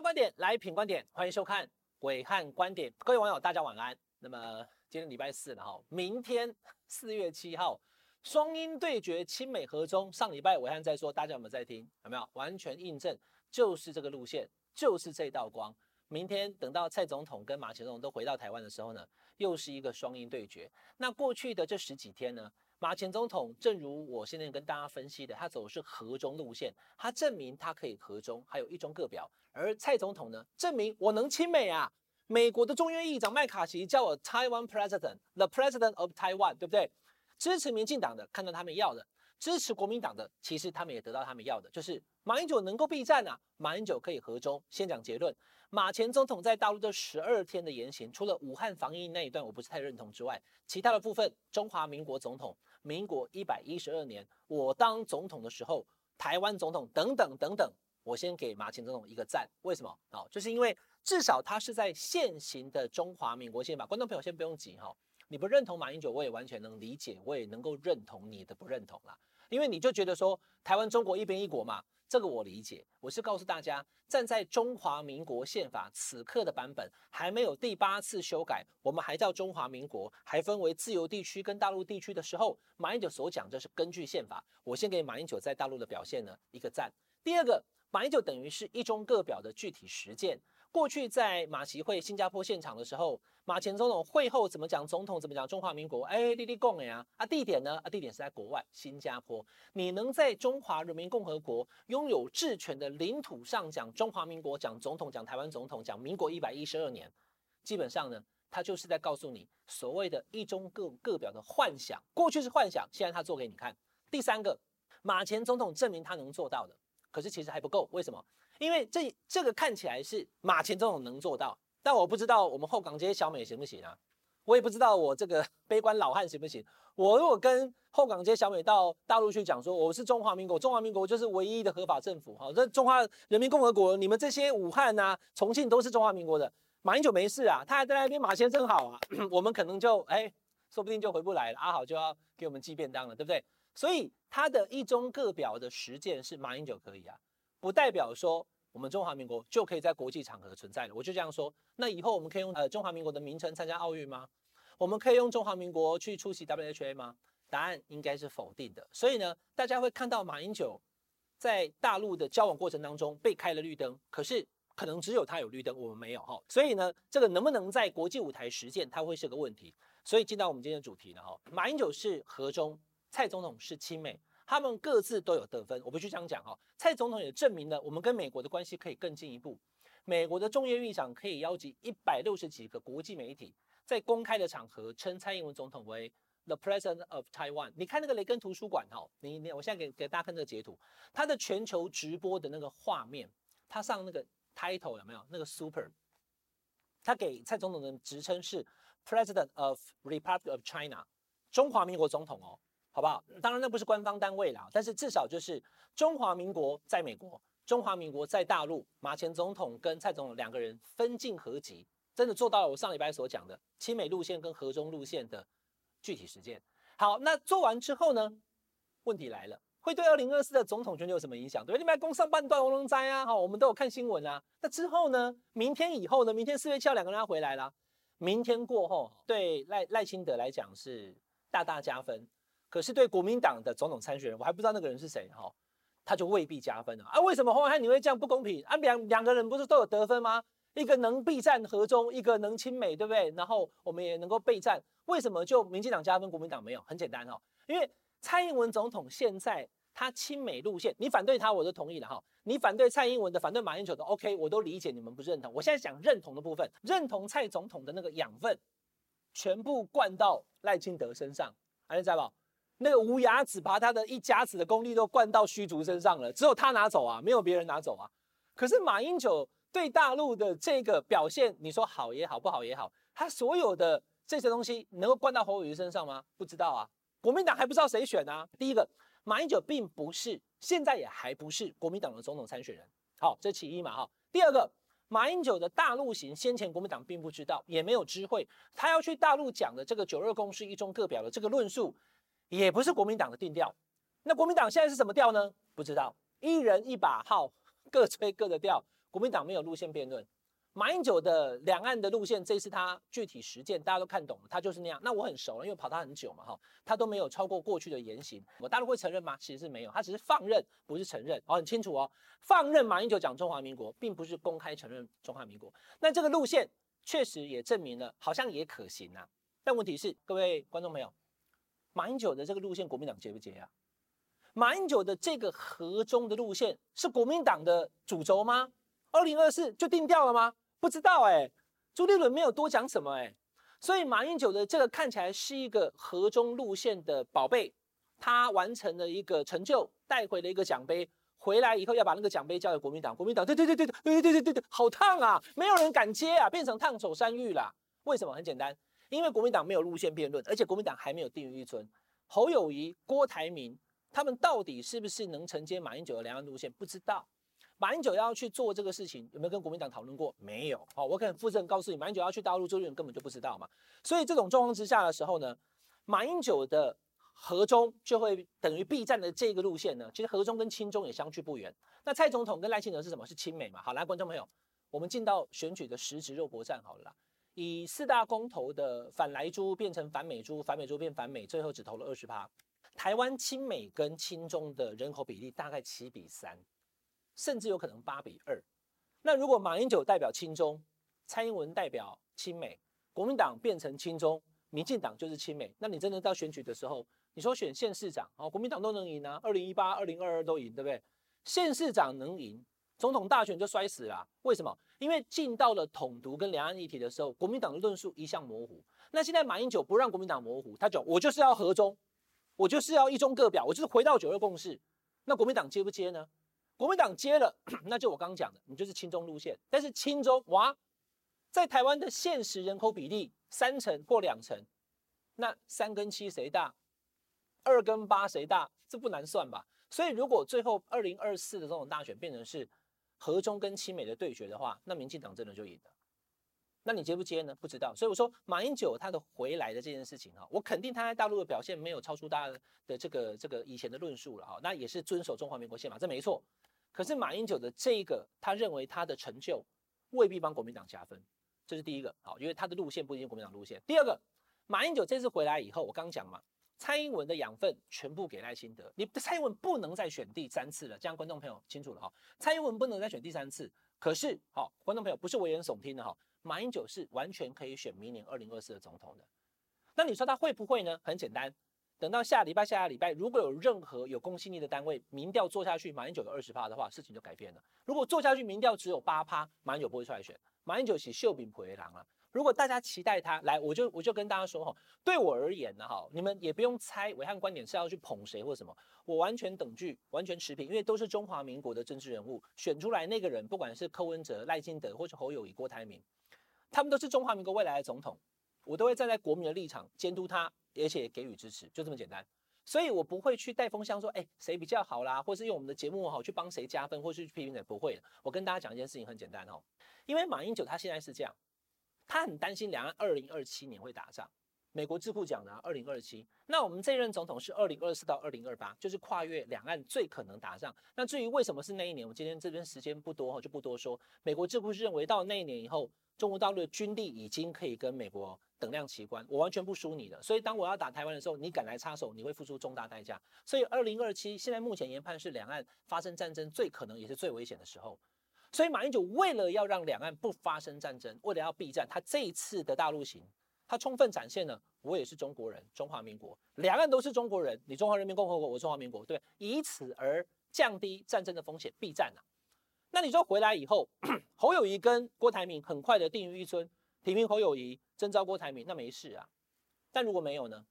观点来品观点，欢迎收看伟汉观点。各位网友，大家晚安。那么今天礼拜四了哈，明天四月七号，双鹰对决，亲美和中。上礼拜伟汉在说，大家有没有在听？有没有？完全印证，就是这个路线，就是这道光。明天等到蔡总统跟马前总统都回到台湾的时候呢，又是一个双鹰对决。那过去的这十几天呢？马前总统，正如我现在跟大家分析的，他走的是和中路线，他证明他可以和中，还有一中各表。而蔡总统呢，证明我能亲美啊！美国的众院议长麦卡锡叫我 Taiwan President，the President of Taiwan，对不对？支持民进党的看到他们要的，支持国民党的其实他们也得到他们要的，就是。马英九能够避战啊，马英九可以和中。先讲结论，马前总统在大陆这十二天的言行，除了武汉防疫那一段我不是太认同之外，其他的部分，中华民国总统，民国一百一十二年我当总统的时候，台湾总统等等等等，我先给马前总统一个赞。为什么？哦，就是因为至少他是在现行的中华民国宪法。观众朋友先不用急哈，你不认同马英九，我也完全能理解，我也能够认同你的不认同啦，因为你就觉得说台湾中国一边一国嘛。这个我理解，我是告诉大家，站在中华民国宪法此刻的版本还没有第八次修改，我们还叫中华民国，还分为自由地区跟大陆地区的时候，马英九所讲这是根据宪法。我先给马英九在大陆的表现呢一个赞。第二个，马英九等于是一中各表的具体实践。过去在马习会新加坡现场的时候，马前总统会后怎么讲？总统怎么讲？中华民国？哎，滴滴共呀！啊，地点呢？啊，地点是在国外，新加坡。你能在中华人民共和国拥有治权的领土上讲中华民国，讲总统，讲台湾总统，讲民国一百一十二年，基本上呢，他就是在告诉你所谓的一中各各表的幻想。过去是幻想，现在他做给你看。第三个，马前总统证明他能做到的。可是其实还不够，为什么？因为这这个看起来是马前总统能做到，但我不知道我们后港街小美行不行啊？我也不知道我这个 悲观老汉行不行？我如果跟后港街小美到大陆去讲说我是中华民国，中华民国就是唯一的合法政府，哈，这中华人民共和国，你们这些武汉啊、重庆都是中华民国的，马英九没事啊，他还在那边，马先生好啊，我们可能就哎，说不定就回不来了，阿好就要给我们寄便当了，对不对？所以他的一中各表的实践是马英九可以啊，不代表说我们中华民国就可以在国际场合存在了。我就这样说，那以后我们可以用呃中华民国的名称参加奥运吗？我们可以用中华民国去出席 WHA 吗？答案应该是否定的。所以呢，大家会看到马英九在大陆的交往过程当中被开了绿灯，可是可能只有他有绿灯，我们没有哈。所以呢，这个能不能在国际舞台实践，它会是个问题。所以进到我们今天的主题了哈，马英九是和中。蔡总统是亲美，他们各自都有得分。我必须这样讲哈，蔡总统也证明了我们跟美国的关系可以更进一步。美国的众议院议长可以邀集一百六十几个国际媒体，在公开的场合称蔡英文总统为 the president of Taiwan。你看那个雷根图书馆哈，你你我现在给给大家看这个截图，它的全球直播的那个画面，它上那个 title 有没有那个 super？他给蔡总统的职称是 president of Republic of China，中华民国总统哦。好不好？当然那不是官方单位啦，但是至少就是中华民国在美国，中华民国在大陆。马前总统跟蔡总统两个人分进合击，真的做到了我上礼拜所讲的亲美路线跟和中路线的具体实践。好，那做完之后呢？问题来了，会对二零二四的总统选举有什么影响？对，你们攻上半段，我能摘啊！好，我们都有看新闻啊。那之后呢？明天以后呢？明天四月七号两个人要回来了。明天过后，对赖赖清德来讲是大大加分。可是对国民党的总统参选人，我还不知道那个人是谁哈，他就未必加分了啊？为什么暐瀚你会这样不公平啊？两两个人不是都有得分吗？一个能避战和中，一个能亲美，对不对？然后我们也能够备战，为什么就民进党加分，国民党没有？很简单哈，因为蔡英文总统现在他亲美路线，你反对他我都同意了哈。你反对蔡英文的，反对马英九的，OK，我都理解你们不认同。我现在讲认同的部分，认同蔡总统的那个养分，全部灌到赖清德身上，还是在不？那个无牙子把他的一家子的功力都灌到虚竹身上了，只有他拿走啊，没有别人拿走啊。可是马英九对大陆的这个表现，你说好也好，不好也好，他所有的这些东西能够灌到侯友宜身上吗？不知道啊。国民党还不知道谁选啊。第一个，马英九并不是，现在也还不是国民党的总统参选人。好，这其一嘛哈。第二个，马英九的大陆行，先前国民党并不知道，也没有知会，他要去大陆讲的这个九二共识、一中各表的这个论述。也不是国民党的定调，那国民党现在是什么调呢？不知道，一人一把号，各吹各的调。国民党没有路线辩论。马英九的两岸的路线，这次他具体实践，大家都看懂了，他就是那样。那我很熟了，因为跑他很久嘛，哈，他都没有超过过去的言行。我大陆会承认吗？其实是没有，他只是放任，不是承认。哦，很清楚哦，放任马英九讲中华民国，并不是公开承认中华民国。那这个路线确实也证明了，好像也可行啊。但问题是，各位观众朋友，马英九的这个路线，国民党接不接啊？马英九的这个和中的路线是国民党的主轴吗？二零二四就定调了吗？不知道哎、朱立伦没有多讲什么哎、所以马英九的这个看起来是一个和中路线的宝贝，他完成了一个成就，带回了一个奖杯，回来以后要把那个奖杯交给国民党，国民党对对对对对对对对对对，好烫啊，没有人敢接啊，变成烫手山芋啦。为什么？很简单，因为国民党没有路线辩论，而且国民党还没有定于一尊，侯友宜、郭台铭他们到底是不是能承接马英九的两岸路线？不知道。马英九要去做这个事情，有没有跟国民党讨论过？没有。好，我可以负责任告诉你，马英九要去大陆，周杰伦根本就不知道嘛。所以这种状况之下的时候呢，马英九的和中就会等于避战的这个路线呢，其实和中跟亲中也相去不远。那蔡总统跟赖清德是什么？是亲美嘛？好，来，观众朋友，我们进到选举的实质肉搏战好了啦。以四大公投的反莱猪变成反美猪，反美猪变反美，最后只投了二十趴。台湾亲美跟亲中的人口比例大概七比三。甚至有可能八比二。那如果马英九代表亲中，蔡英文代表亲美，国民党变成亲中，民进党就是亲美，那你真的到选举的时候，你说选县市长，哦，国民党都能赢啊，二零一八、二零二二都赢，对不对？县市长能赢，总统大选就摔死了。为什么？因为进到了统独跟两岸议题的时候，国民党的论述一向模糊。那现在马英九不让国民党模糊，他讲我就是要和中，我就是要一中各表，我就是回到九二共识。那国民党接不接呢？国民党接了，那就我刚刚讲的，你就是亲中路线。但是亲中哇，在台湾的现实人口比例三成或两成，那三跟七谁大？二跟八谁大？这不难算吧？所以如果最后二零二四的这种大选变成是和中跟亲美的对决的话，那民进党真的就赢了。那你接不接呢？不知道。所以我说马英九他的回来的这件事情哈，我肯定他在大陆的表现没有超出大家的这个这个以前的论述了哈，那也是遵守中华民国宪法，这没错。可是马英九的这一个，他认为他的成就未必帮国民党加分，这是第一个，好，因为他的路线不一定国民党路线。第二个，马英九这次回来以后，我刚讲嘛，蔡英文的养分全部给赖清德，你蔡英文不能再选第三次了，这样观众朋友清楚了哈，蔡英文不能再选第三次。可是，好，观众朋友不是危言耸听的哈，马英九是完全可以选明年二零二四的总统的。那你说他会不会呢？很简单。等到下礼拜、下下礼拜，如果有任何有公信力的单位民调做下去，马英九有二十趴的话，事情就改变了。如果做下去民调只有八趴，马英九不会出来选。马英九是秀饼陪狼啊！如果大家期待他来，我就我就跟大家说哈，对我而言呢哈，你们也不用猜，伟汉观点是要去捧谁或什么，我完全等距，完全持平，因为都是中华民国的政治人物选出来那个人，不管是柯文哲、赖清德或是侯友宜、郭台铭，他们都是中华民国未来的总统，我都会站在国民的立场监督他。而且给予支持，就这么简单。所以我不会去带风向说，哎，谁比较好啦，或是用我们的节目好去帮谁加分，或是去批评谁，不会的。我跟大家讲一件事情，很简单哦。因为马英九他现在是这样，他很担心两岸二零二七年会打仗。美国智库讲的二零二七，那我们这任总统是二零二四到二零二八，就是跨越两岸最可能打仗。那至于为什么是那一年，我今天这边时间不多哈，就不多说。美国智库是认为到那一年以后，中国大陆的军力已经可以跟美国等量齐观，我完全不输你的。所以当我要打台湾的时候，你敢来插手，你会付出重大代价。所以二零二七现在目前研判是两岸发生战争最可能也是最危险的时候。所以马英九为了要让两岸不发生战争，为了要避战，他这一次的大陆行。他充分展现了我也是中国人，中华民国，两岸都是中国人，你中华人民共和国，我中华民国，对，以此而降低战争的风险，避战啊。那你说回来以后，侯友谊跟郭台铭很快的定于一尊，提名侯友谊，征召郭台铭，那没事啊。但如果没有呢？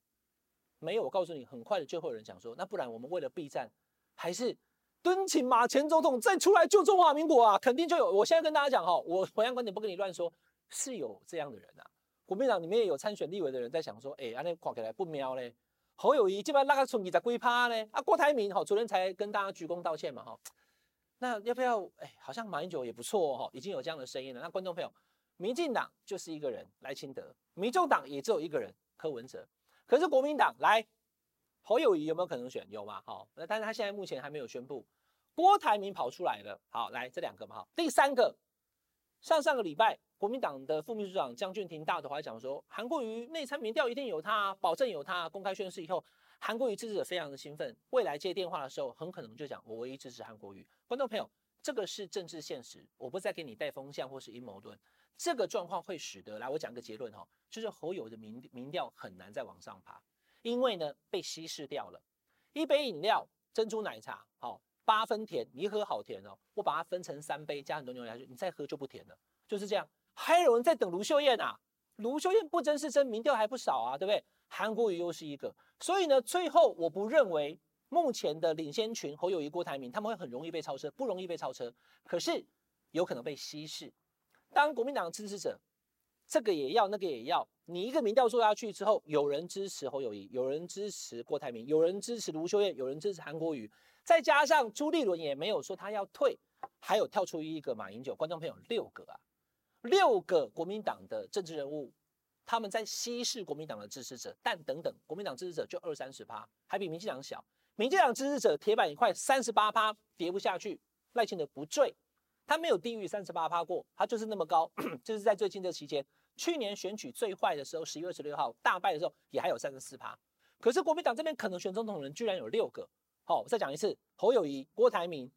没有，我告诉你，很快的就会有人讲说，那不然我们为了避战，还是敦请马前总统再出来救中华民国啊？肯定就有。我现在跟大家讲哈，我暐瀚观点不跟你乱说，是有这样的人啊。国民党里面也有参选立委的人在想说，哎、欸，安尼看起来不妙嘞。侯友谊这边那个村你在龟趴呢？啊，郭台铭哈，昨天才跟大家鞠躬道歉嘛哈。那要不要？哎、好像马英九也不错哈，已经有这样的声音了。那观众朋友，民进党就是一个人赖清德，民众党也只有一个人柯文哲。可是国民党来，侯友宜有没有可能选？有吗？好，那但是他现在目前还没有宣布。郭台铭跑出来了。好，来这两个嘛，好，第三个，上上个礼拜，国民党的副秘书长江俊廷大头还讲说，韩国瑜内参民调一定有他，保证有他。公开宣誓以后，韩国瑜支持者非常的兴奋，未来接电话的时候，很可能就讲我唯一支持韩国瑜。观众朋友，这个是政治现实，我不再给你带风向或是阴谋论。这个状况会使得，来我讲个结论哈，就是侯友的民民调很难再往上爬，因为呢被稀释掉了。一杯饮料珍珠奶茶，好八分甜，你一喝好甜哦。我把它分成三杯，加很多牛奶下去，你再喝就不甜了，就是这样。还有人在等卢秀燕啊，卢秀燕不争是真，民调还不少啊，对不对？韩国瑜又是一个，所以呢，最后我不认为目前的领先群侯友宜、郭台铭他们会很容易被超车，不容易被超车，可是有可能被稀释。当国民党支持者，这个也要，那个也要。你一个民调做下去之后，有人支持侯友宜，有人支持郭台铭，有人支持卢秀燕，有人支持韩国瑜，再加上朱立伦也没有说他要退，还有跳出一个马英九，观众朋友六个啊，六个国民党的政治人物，他们在稀释国民党的支持者，但等等，国民党支持者就二三十趴，还比民进党小。民进党支持者铁板一块，三十八趴跌不下去，赖清德不坠，他没有低于三十八趴过，他就是那么高，就是在最近这期间。去年选举最坏的时候，十一月十六号大败的时候，也还有三十四趴。可是国民党这边可能选总统的人居然有六个。好，我再讲一次：侯友宜、郭台铭、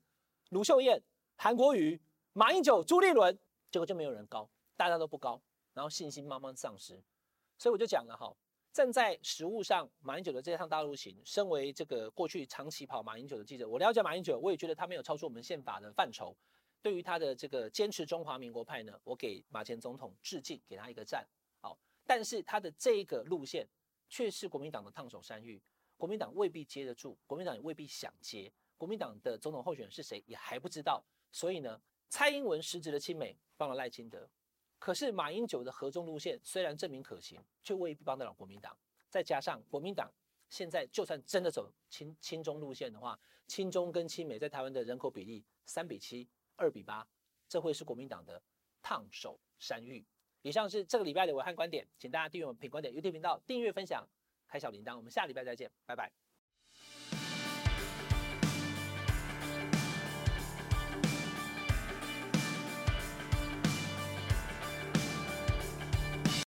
卢秀燕、韩国瑜、马英九、朱立伦，结果就没有人高，大家都不高，然后信心慢慢丧失。所以我就讲了哈，站在实务上，马英九的这趟大陆行，身为这个过去长期跑马英九的记者，我了解马英九，我也觉得他没有超出我们宪法的范畴。对于他的这个坚持中华民国派呢，我给马前总统致敬，给他一个赞。好，但是他的这一个路线却是国民党的烫手山芋，国民党未必接得住，国民党也未必想接，国民党的总统候选人是谁也还不知道。所以呢，蔡英文实质的亲美帮了赖清德，可是马英九的合中路线虽然证明可行，却未必帮得了国民党。再加上国民党现在就算真的走亲亲中路线的话，亲中跟亲美在台湾的人口比例三比七。二比八，这会是国民党的烫手山芋。以上是这个礼拜的暐瀚观点，请大家订阅我们品观点 YouTube 频道，订阅分享，开小铃铛。我们下礼拜再见，拜拜。